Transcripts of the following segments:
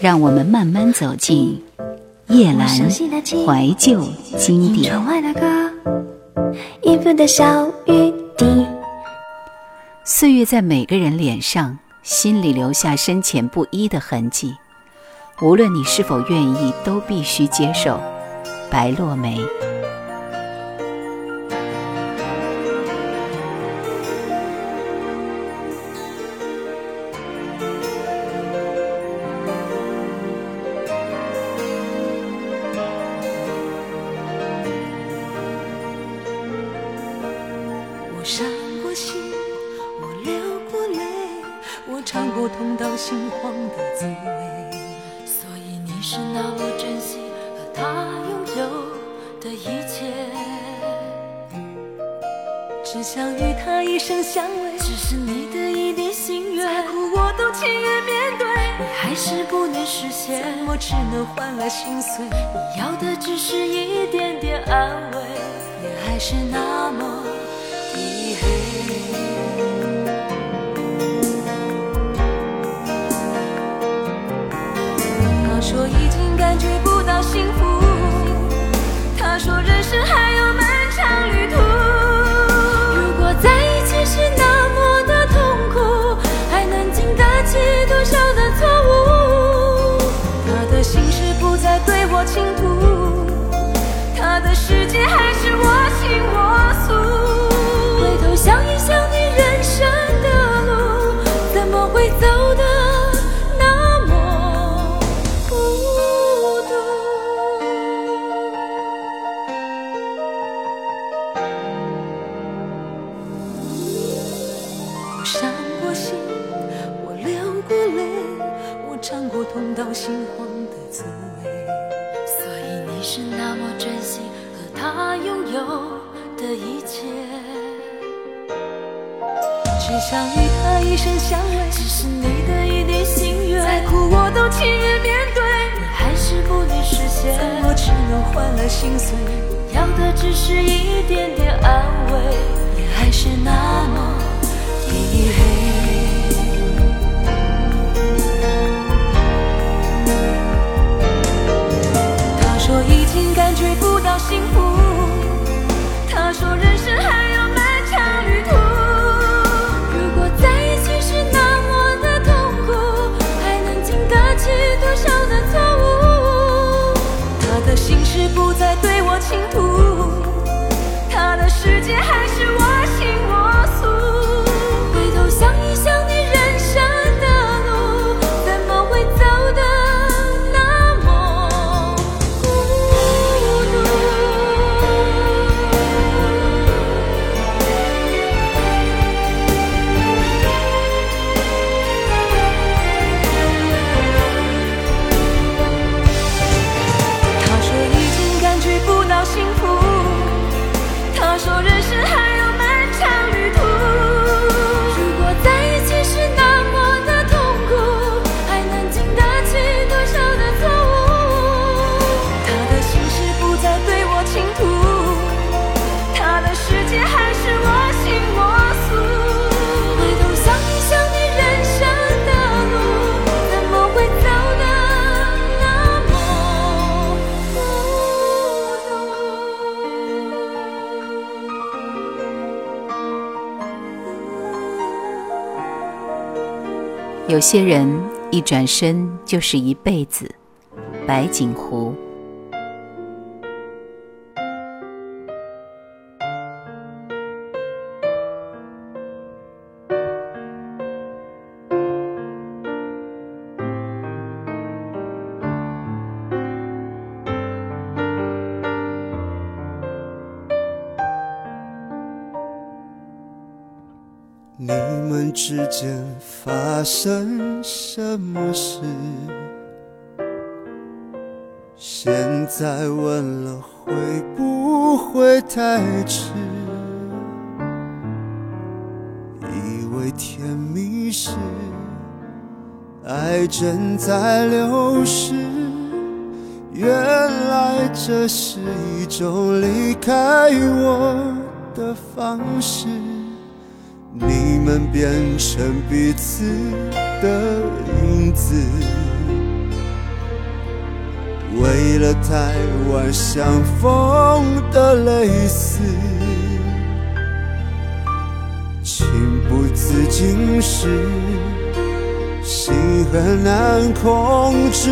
让我们慢慢走进夜阑怀旧经典。岁月在每个人脸上、心里留下深浅不一的痕迹，无论你是否愿意，都必须接受。白落梅。想与他一生相偎。只是你的一点心愿，再苦我都情愿面对。你还是不能实现，怎么只能换来心碎？你要的只是一点点安慰，夜还是那么低黑。说已经感觉不到幸福，也面对，你还是不能实现。怎么只能换来心碎？要的只是一点点安慰，夜还是那么低黑。他说已经感觉不到幸福，他说人有些人一转身就是一辈子，白景湖。发生什么事？现在问了会不会太迟？以为甜蜜时，爱正在流失，原来这是一种离开我的方式。你们变成彼此的影子，为了台湾相逢的泪丝，情不自禁时，心很难控制。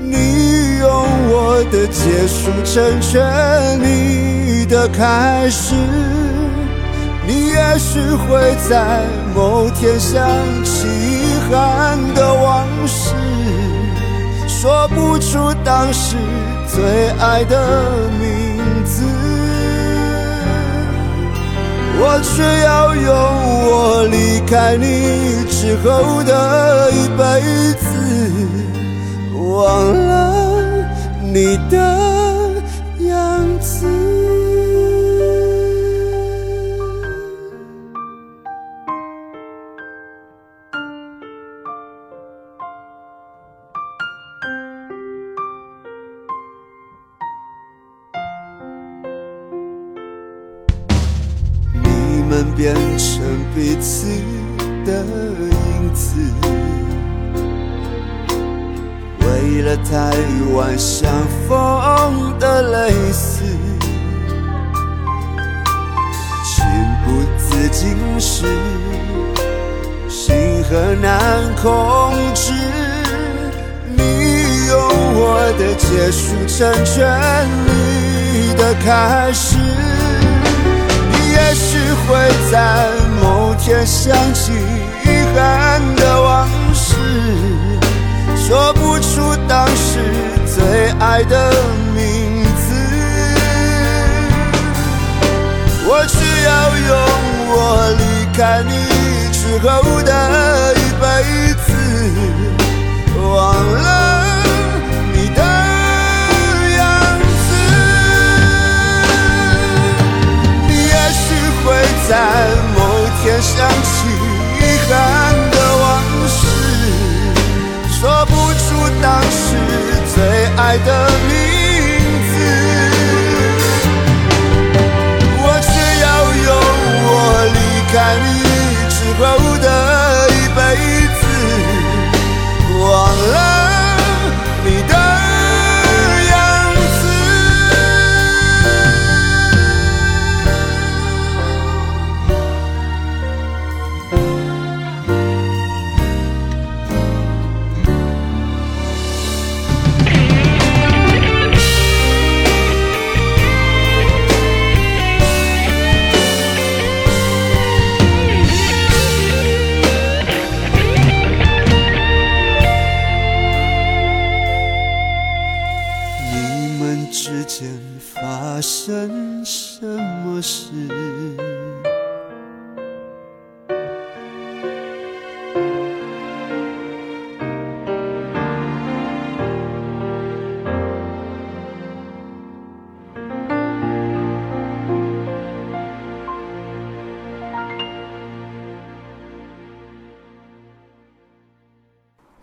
你用我的结束成全你的开始，你也许会在某天想起遗憾的往事。说不出当时最爱的名字，我却要用我离开你之后的一辈子，忘了你的变成彼此的影子，为了台湾相逢的泪丝，情不自禁时，心很难控制。你用我的结束成全你的开始。会在某天想起遗憾的往事，说不出当时最爱的名字。我只要用我离开你之后的一辈子，忘了。在某天想起遗憾的往事，说不出当时最爱的名字，我却要用我离开你之后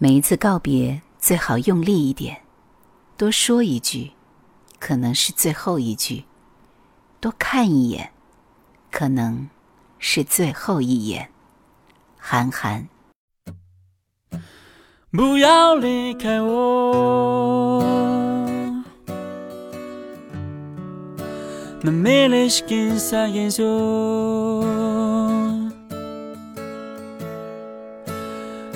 每一次告别，最好用力一点，多说一句，可能是最后一句；多看一眼，可能是最后一眼。韩寒，不要离开我。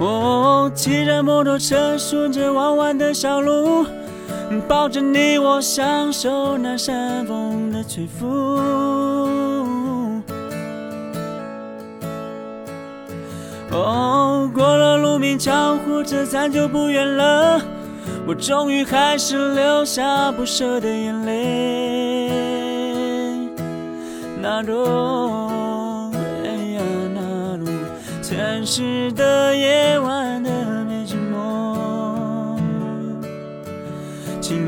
我骑着摩托车，顺着弯弯的小路，抱着你，我享受那山风的吹拂。哦，过了鹿鸣桥，火车站就不远了，我终于还是流下不舍的眼泪。那种。城市的夜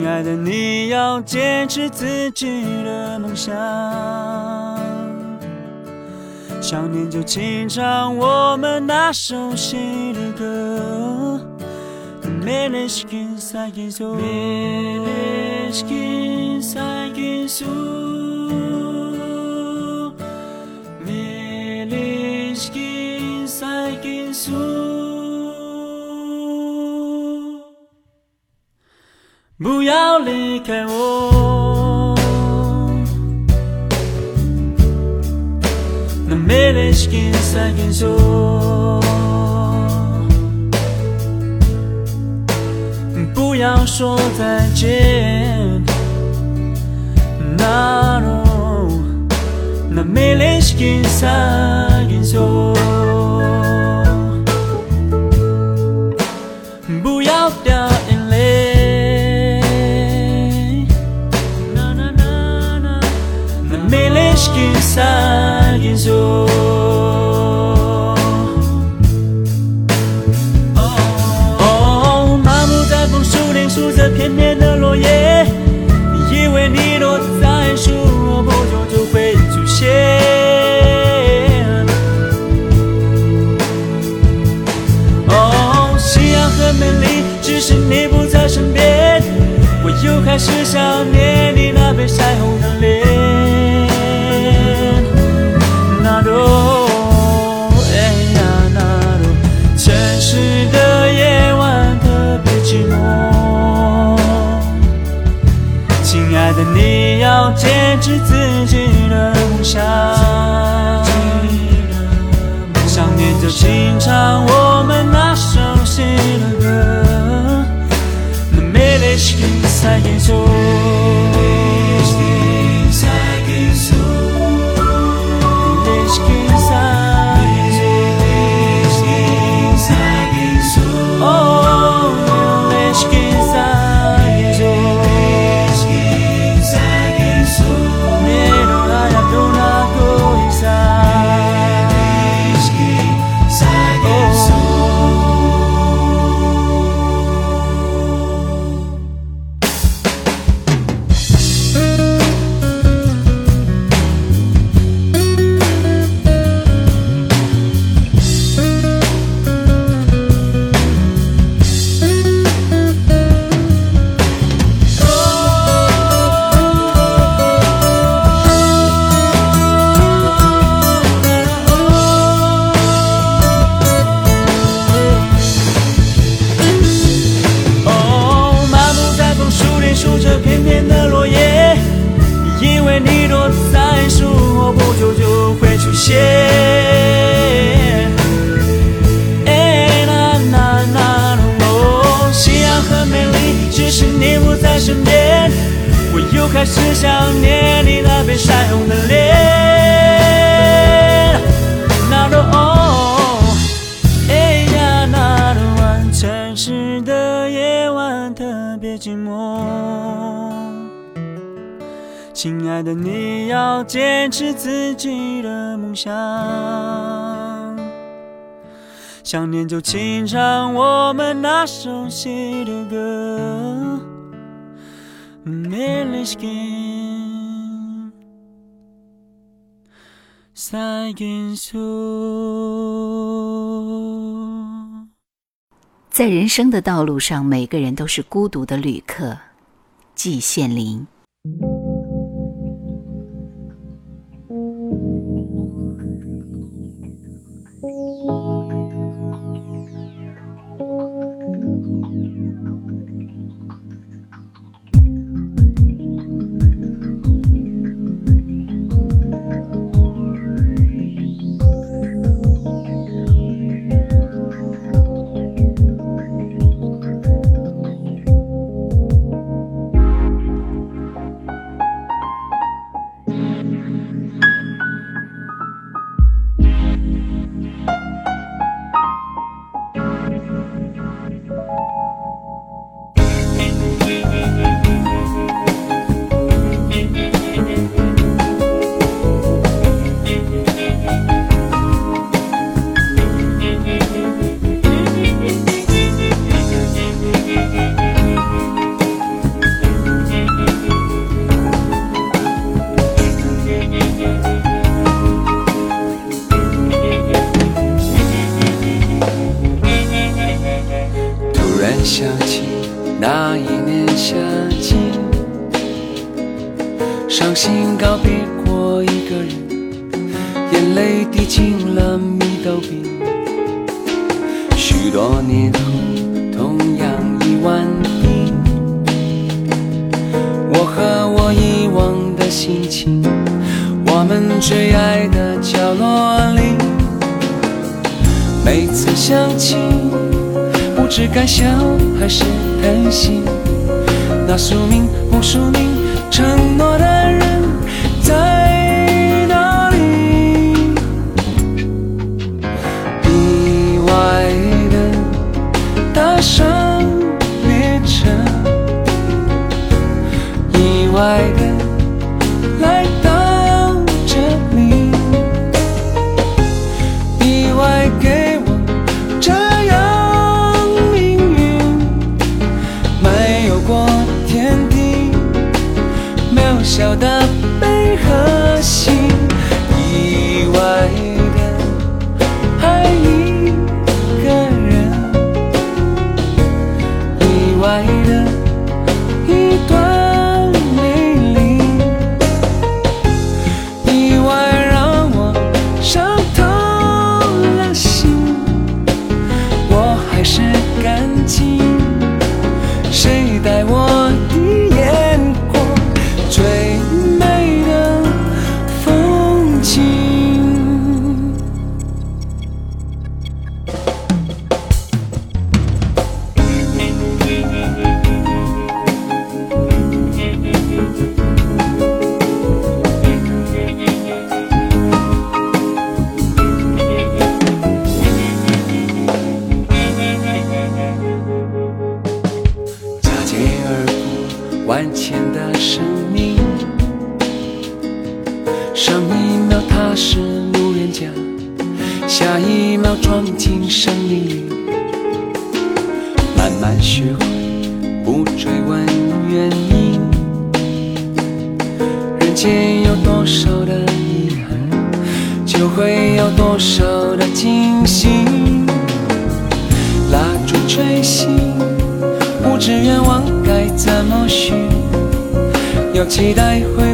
亲爱的你要坚持自己的梦想。想念就请唱我们那首新的歌。不要离开我。那美丽是跟三根手，不要说再见。那罗，那美丽是跟三根手，哦，麻木在枫树林数着片片的落叶，以为你躲在树后不久就会出现。哦，夕阳很美丽，只是你不在身边，我又开始想坚持自己的梦想。想念就请唱我们那熟悉的歌。在人生的道路上，每个人都是孤独的旅客。季羡林。米豆饼。许多年后，同样一碗底，我和我遗忘的心情，我们最爱的角落里，每次想起。不知该笑还是叹息，那宿命不宿命，承诺的人下一秒闯进生命，慢慢学会不追问原因。人间有多少的遗憾，就会有多少的惊喜。蜡烛吹熄。不知愿望该怎么许，有期待会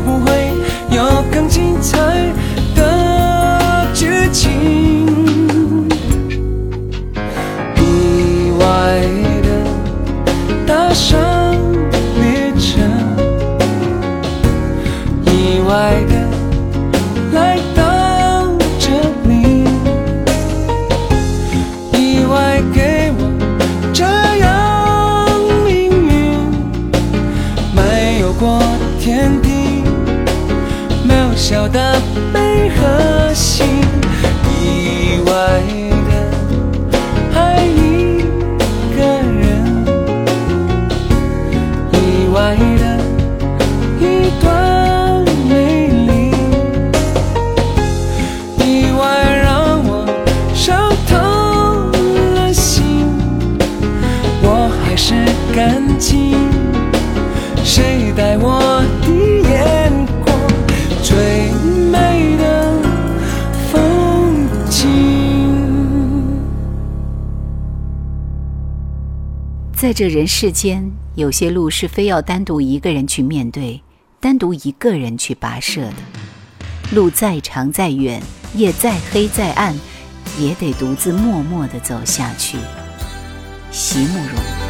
小的悲和喜，意外在这人世间，有些路是非要单独一个人去面对，单独一个人去跋涉的。路再长再远，夜再黑再暗，也得独自默默地走下去。席慕容。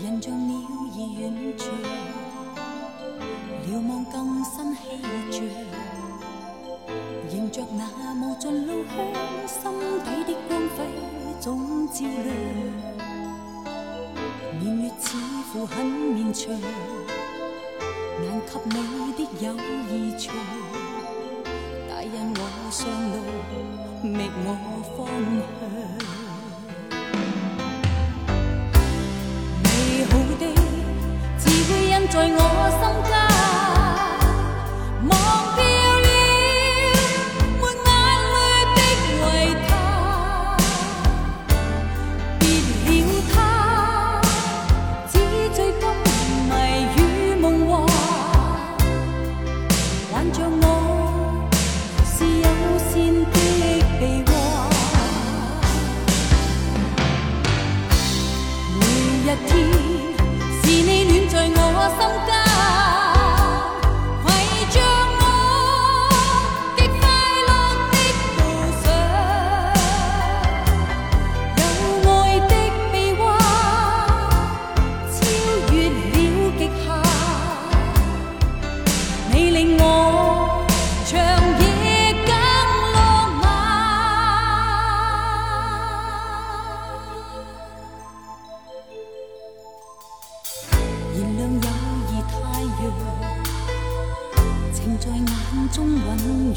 人像鸟儿远翔，瞭望更新气象，迎着那无尽路向，心底的光辉总照亮。年月似乎很绵长，难及你的友谊长。大人和上路，觅我方向。在我心间。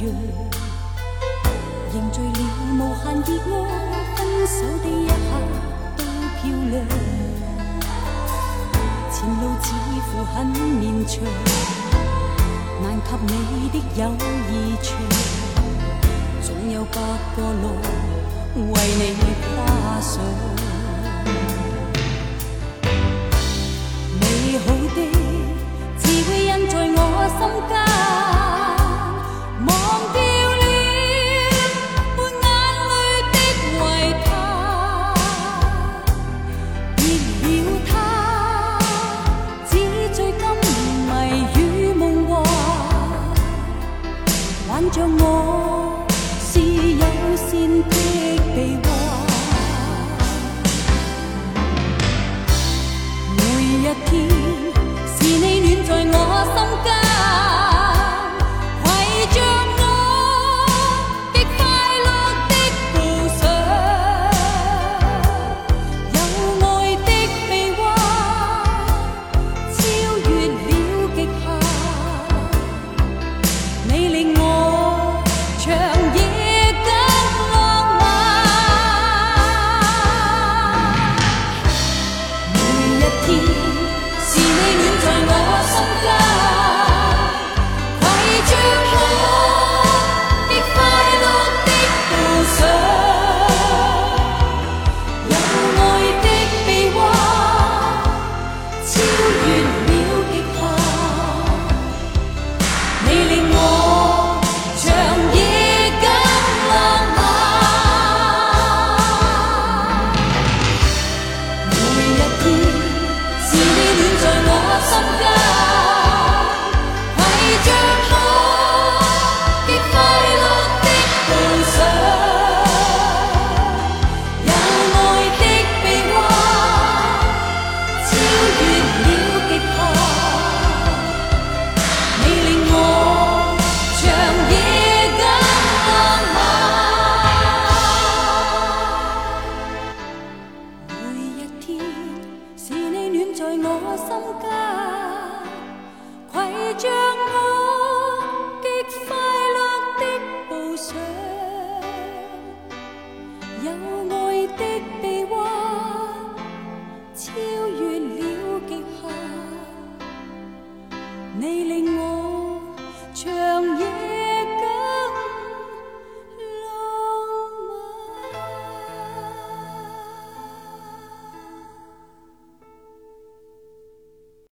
月，凝聚了无限热爱，分手的一刻都漂亮。前路似乎很绵长，难及你的友谊长，总有百个路为你跨上。美好的只会印在我心间。